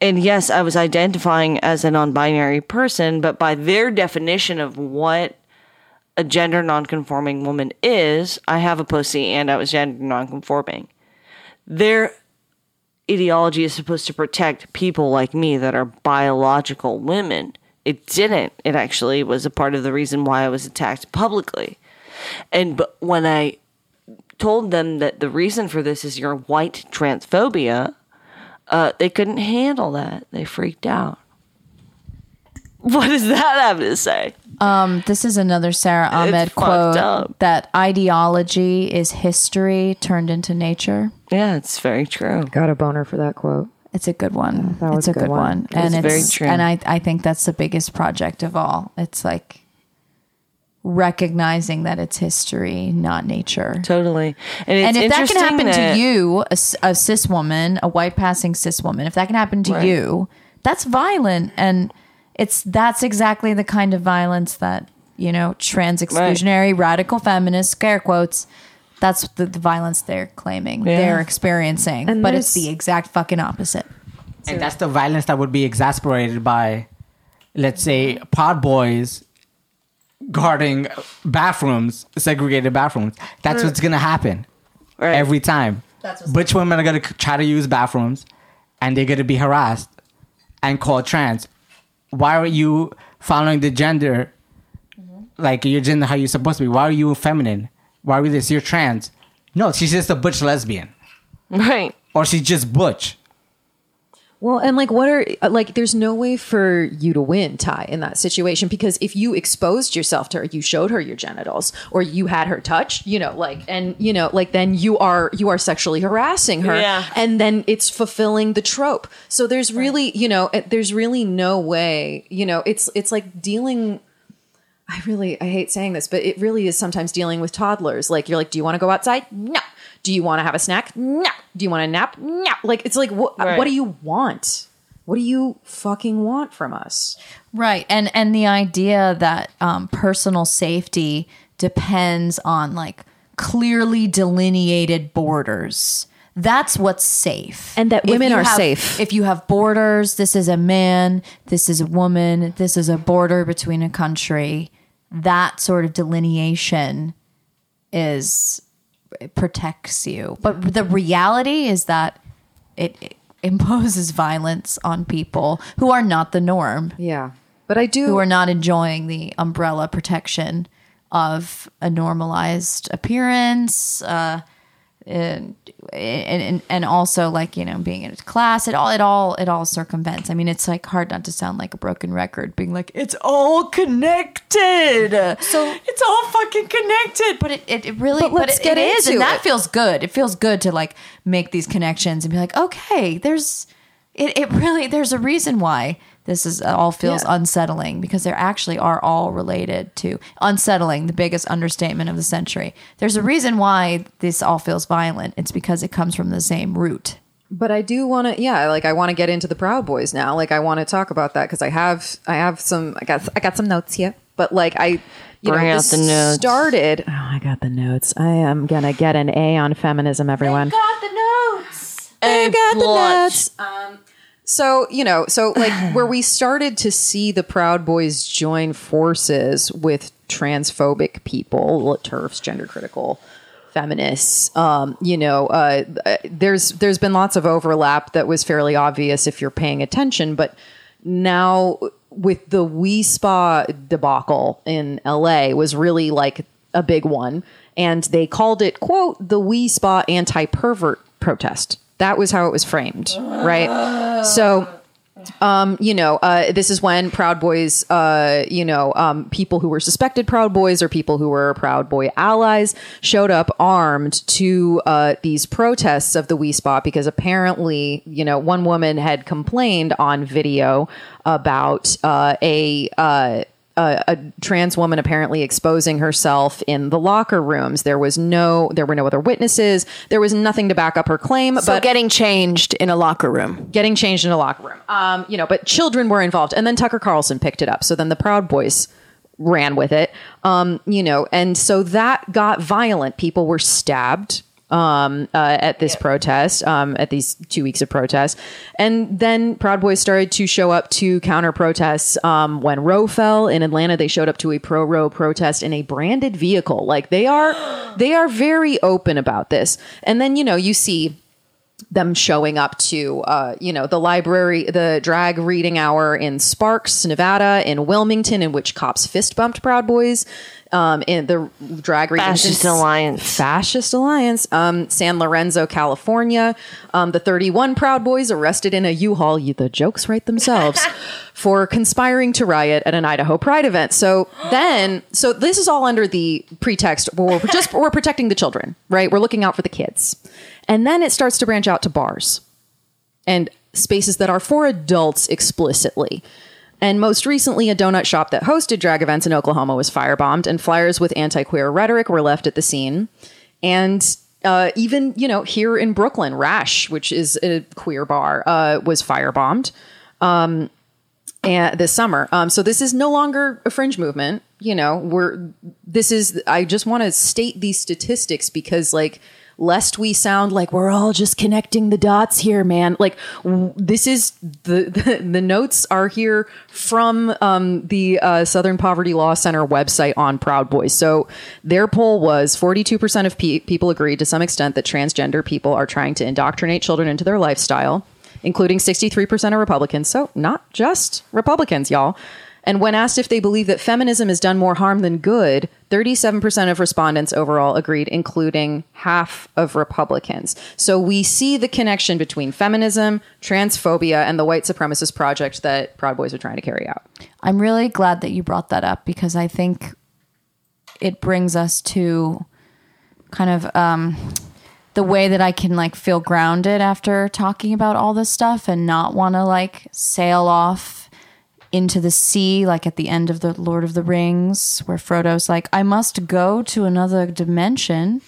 And yes, I was identifying as a non-binary person, but by their definition of what a gender nonconforming woman is, I have a pussy and I was gender nonconforming. Their ideology is supposed to protect people like me that are biological women. It didn't. It actually was a part of the reason why I was attacked publicly. And but when I told them that the reason for this is your white transphobia, uh, they couldn't handle that. They freaked out. What does that have to say? Um, this is another Sara Ahmed fucked quote that ideology is history turned into nature. Yeah, it's very true. Got a boner for that quote. It's a good one. that was it's a a good good one. one, and It's very true. and I I think that's the biggest project of all. It's like recognizing that it's history, not nature. Totally. And, it's and if that can happen that- to you, a cis woman, a white passing cis woman, if that can happen to Right. you, that's violent, and it's that's exactly the kind of violence that you know trans exclusionary radical feminists scare quotes. That's the, the violence they're claiming Yeah. they're experiencing, And but it's the exact fucking opposite. And that's the violence that would be exasperated by, let's say, Proud Boys guarding bathrooms, segregated bathrooms. That's mm. what's gonna happen Right. every time. which women are gonna try to use bathrooms, and they're gonna be harassed and called trans. Why are you following the gender, mm-hmm. like your gender how you're supposed to be? Why are you feminine? Why are you this? You're trans. No, she's just a butch lesbian, Right. or she's just butch. Well, and like, what are uh, like? There's no way for you to win, Tai, in that situation because if you exposed yourself to her, you showed her your genitals, or you had her touch, you know, like, and you know, like, then you are you are sexually harassing her, Yeah. and then it's fulfilling the trope. So there's really, you know, there's really no way, you know, it's it's like dealing. I really I hate saying this, but it really is sometimes dealing with toddlers. Like you're like, do you want to go outside? No. Do you want to have a snack? No. Do you want a nap? No. Like it's like what Right. what do you want? What do you fucking want from us? Right. And and the idea that um, personal safety depends on like clearly delineated borders. That's what's safe. And that women are have- safe. If you have borders, this is a man, this is a woman, this is a border between a country. That sort of delineation is it protects you. But the reality is that it, it [laughs] imposes violence on people who are not the norm Yeah. But I do who are not enjoying the umbrella protection of a normalized appearance uh, and, and and also like you know being in a class it all it all it all circumvents. I mean it's like hard not to sound like a broken record being like it's all connected. So it's all fucking connected. But it, it, it really But but, it, get it is and that feels good. It feels good to like make these connections and be like okay there's it, it really there's a reason why this is all feels Yeah. unsettling because they actually are all related to unsettling the biggest understatement of the century there's a reason why this all feels violent it's because it comes from the same root but I do want to yeah, like I want to get into the Proud Boys now. Like I want to talk about that cuz I have I have some I got I got some notes here. But like I you Bring know out this the notes. started Oh, I got the notes. I am going to get an A on feminism everyone. I got the notes I got the notes. Um, so you know, so like [sighs] where we started to see the Proud Boys join forces with transphobic people, TERFs, gender critical feminists. Um, you know, uh, there's there's been lots of overlap that was fairly obvious if you're paying attention, but now with the Wi Spa debacle in LA was really like a big one, and they called it quote the Wi Spa anti pervert protest. That was how it was framed, right? So um, you know, uh, this is when Proud Boys, uh, you know, um, people who were suspected Proud Boys or people who were Proud Boy allies showed up armed to uh, these protests of the Wi Spa because apparently, you know, one woman had complained on video about uh, a uh, a, a trans woman apparently exposing herself in the locker rooms. There was no, there were no other witnesses. There was nothing to back up her claim. So but getting changed in a locker room. getting changed in a locker room. Um, you know, but children were involved, and then Tucker Carlson picked it up. So then the Proud Boys ran with it. Um, you know, and so that got violent. People were stabbed um, uh, at this protest, um, at these two weeks of protest, and then Proud Boys started to show up to counter protests. Um, when Roe fell in Atlanta, they showed up to a pro Roe protest in a branded vehicle. Like they are, [gasps] they are very open about this. And then you know you see them showing up to uh, you know the library the drag reading hour in sparks nevada in wilmington in which cops fist bumped proud boys um, in the drag reading Fascist Alliance. fascist alliance um, san lorenzo california. Um, the 31 proud boys arrested in a u-haul you, the jokes write themselves [laughs] for conspiring to riot at an idaho pride event. So then so this is all under the pretext we're just we're protecting the children right? We're looking out for the kids and then it starts to branch out to bars and spaces that are for adults explicitly. And most recently, a donut shop that hosted drag events in Oklahoma was firebombed, and flyers with anti queer rhetoric were left at the scene. And uh, even, you know, here in Brooklyn, Rash, which is a queer bar, uh, was firebombed um, and this summer. Um, so this is no longer a fringe movement. You know, we're this is. I just want to state these statistics because, like, lest we sound like we're all just connecting the dots here, man. Like, w- this is the the, [laughs] the notes are here from um, the uh, Southern Poverty Law Center website on Proud Boys. So their poll was forty two percent of pe- people agreed to some extent that transgender people are trying to indoctrinate children into their lifestyle including 63% of Republicans. So, not just Republicans, y'all. And when asked if they believe that feminism has done more harm than good, 37% of respondents overall agreed, including half of Republicans. So we see the connection between feminism, transphobia, and the white supremacist project that Proud Boys are trying to carry out. I'm really glad that you brought that up because I think it brings us to kind of um, the way that I can like feel grounded after talking about all this stuff and not want to like sail off into the sea like at the end of the Lord of the Rings where Frodo's like I must go to another dimension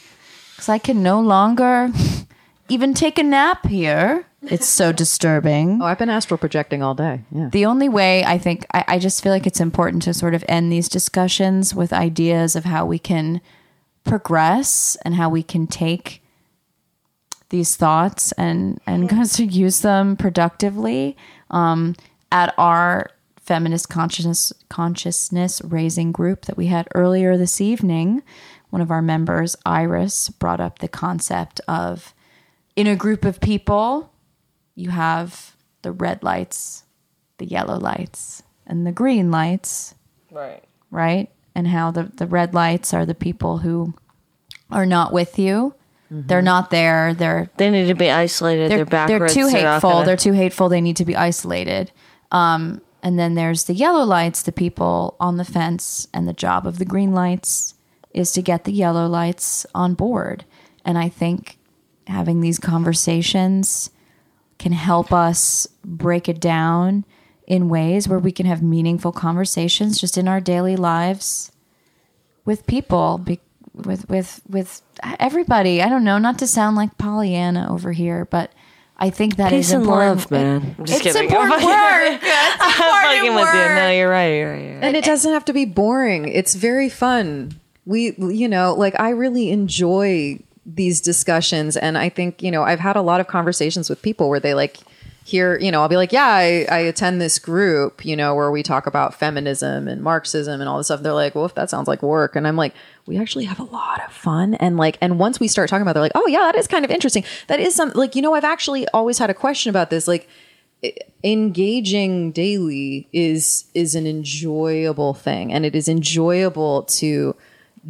cuz I can no longer [laughs] even take a nap here. It's so [laughs] disturbing. Oh, I've been astral projecting all day. Yeah. The only way I think, I, I just feel like it's important to sort of end these discussions with ideas of how we can progress and how we can take these thoughts and and kind of [laughs] use them productively um, at our feminist consciousness consciousness raising group that we had earlier this evening. One of our members, Iris, brought up the concept of in a group of people, you have the red lights, the yellow lights, and the green lights Right. right? And how the, the red lights are the people who are not with you. They're not there. They're They need to be isolated. They're, backwards. they're, backwards. too not hateful. gonna- They're too hateful. They need to be isolated. Um, and then there's the yellow lights, the people on the fence, and the job of the green lights is to get the yellow lights on board. And I think having these conversations can help us break it down in ways where we can have meaningful conversations just in our daily lives with people with with with everybody i don't know not to sound like pollyanna over here but i think that is Peace and important. love, man. I'm just it's kidding. [laughs] important [laughs] I'm work fucking- It's I'm fucking important with you. No, you're right. You're right. You're right. and it doesn't have to be boring. It's very fun. We, you know, like I really enjoy these discussions, and I think you know I've had a lot of conversations with people where they like hear, you know, I'll be like, yeah, I, I attend this group, you know, where we talk about feminism and Marxism and all this stuff. They're like, well, if that sounds like work. And I'm like, we actually have a lot of fun. And like, and once we start talking about, it, they're like, oh yeah, that is kind of interesting. That is some like, you know, I've actually always had a question about this. Like, engaging daily is is an enjoyable thing and it is enjoyable to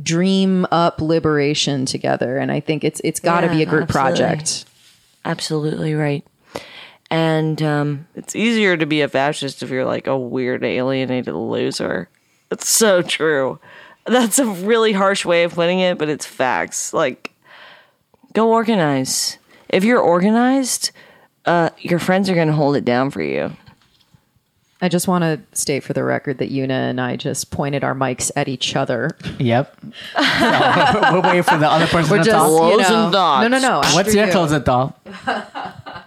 dream up liberation together and i think it's it's got to Yeah, be a group absolutely. project Absolutely right. And um, it's easier to be a fascist if you're like a weird alienated loser. It's so true. That's a really harsh way of putting it, but it's facts. Like, go organize. If you're organized, uh, your friends are going to hold it down for you. i just want to state for the record that Yuna and i just pointed our mics at each other Yep. [laughs] So, we're waiting for the other person we're to just talk. you know, no no no What's your you. closing thought? [laughs]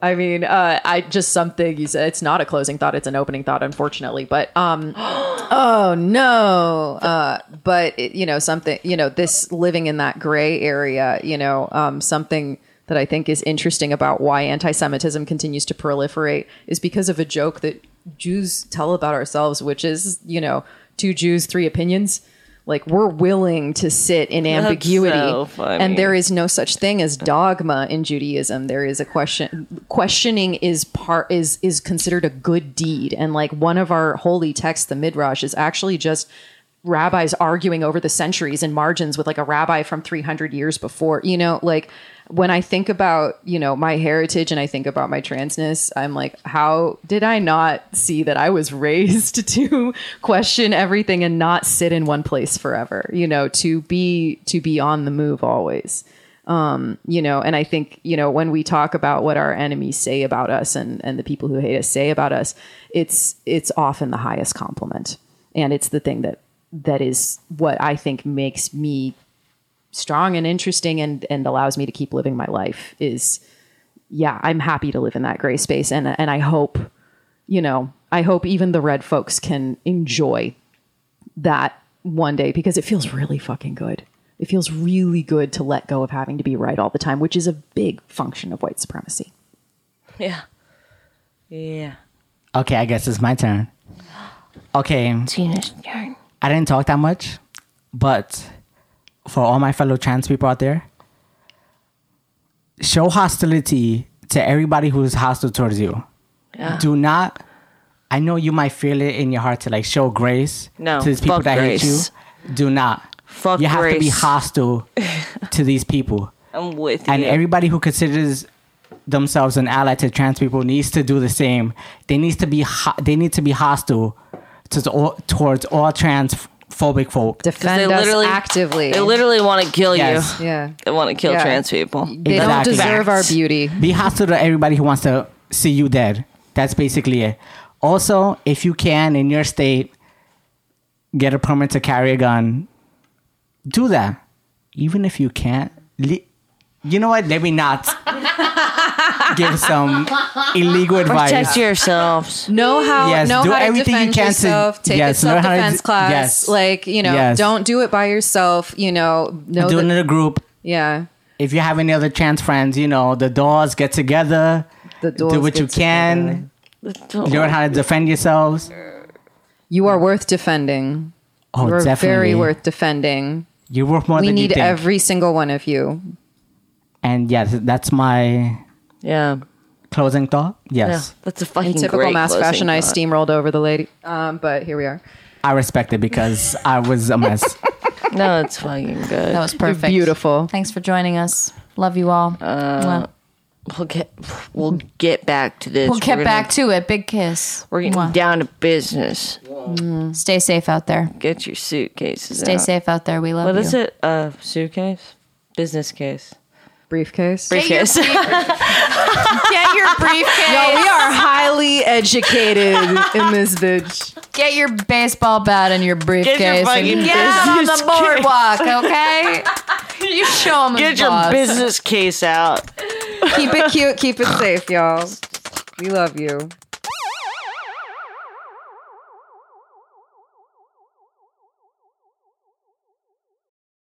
I mean, uh, I just something you said. It's not a closing thought; it's an opening thought, unfortunately. But um, [gasps] oh no! Uh, but it, you know, something you know, this living in that gray area, you know, um, something that I think is interesting about why anti-Semitism continues to proliferate is because of a joke that Jews tell about ourselves, which is you know, two Jews, three opinions. Like we're willing to sit in ambiguity, so and there is no such thing as dogma in Judaism. There is a question. Questioning is part is is considered a good deed, and like one of our holy texts, the Midrash, is actually just rabbis arguing over the centuries and margins with like a rabbi from 300 years before. You know, like when I think about you know my heritage and I think about my transness, I'm like, how did I not see that I was [laughs] raised to question everything and not sit in one place forever? You know, to be to be on the move always um, you know, and I think, you know, when we talk about what our enemies say about us and, and the people who hate us say about us, it's it's often the highest compliment. And it's the thing that that is what I think makes me strong and interesting and and allows me to keep living my life is yeah, I'm happy to live in that gray space and and I hope, you know, I hope even the red folks can enjoy that one day because it feels really fucking good. It feels really good to let go of having to be right all the time, which is a big function of white supremacy. Yeah. Yeah. Okay, I guess it's my turn. Okay, Tina's turn. I didn't talk that much, but for all my fellow trans people out there, show hostility to everybody who's hostile towards you. Do not. I know you might feel it in your heart to like show grace No, to these people that grace. hate you. Do not. Fuck you have to be hostile [laughs] to these people. I'm with you. And everybody who considers themselves an ally to trans people needs to do the same. They needs to be ho- they need to be hostile to all, towards all transphobic folk. Defend they us literally- actively. they literally want to kill Yes. you. yeah. They want to kill Yeah. trans people. They Exactly. don't deserve our Facts. beauty. Be hostile to everybody who wants to see you dead. That's basically it. Also, if you can in your state get a permit to carry a gun, do that. Even if you can't, le- you know what? Let me not give some illegal advice. Protect yourselves. Know how Yes, know do how to everything you defend can to- yourself. Take yes, a self defense d- class. yes. Like you know, Yes. don't do it by yourself. You know, know do it in a group. yeah. If you have any other chance friends, you know, the doors get together. The doors do doors what you can. Learn how to defend yourselves. You are worth defending. Oh, you are definitely. very worth defending. You're worth more We than you think. We need every single one of you. and yes, that's my Yeah. closing thought. Yeah. Yes, That's a fucking In typical great mass closing fashion, I thought. steamrolled over the lady. Um, but here we are. I respect it because I was a mess. [laughs] No, it's fucking good. That was perfect. Beautiful. Thanks for joining us. Love you all. Uh, Mwah. We'll get we'll get back to this. we'll get We're back gonna- to it. Big kiss. We're getting Mwah. down to business. Stay safe out there. Get your suitcases. Out. Stay out. safe out there. We love What you. is it? A suitcase? Business case. Briefcase. Briefcase. Get your briefcase. Yo, we are highly educated in this bitch. Get your baseball bat and your briefcase. Get your fucking and get out on the boardwalk, okay? [laughs] you show them Get your business case out. Keep it cute. Keep it safe, y'all. We love you.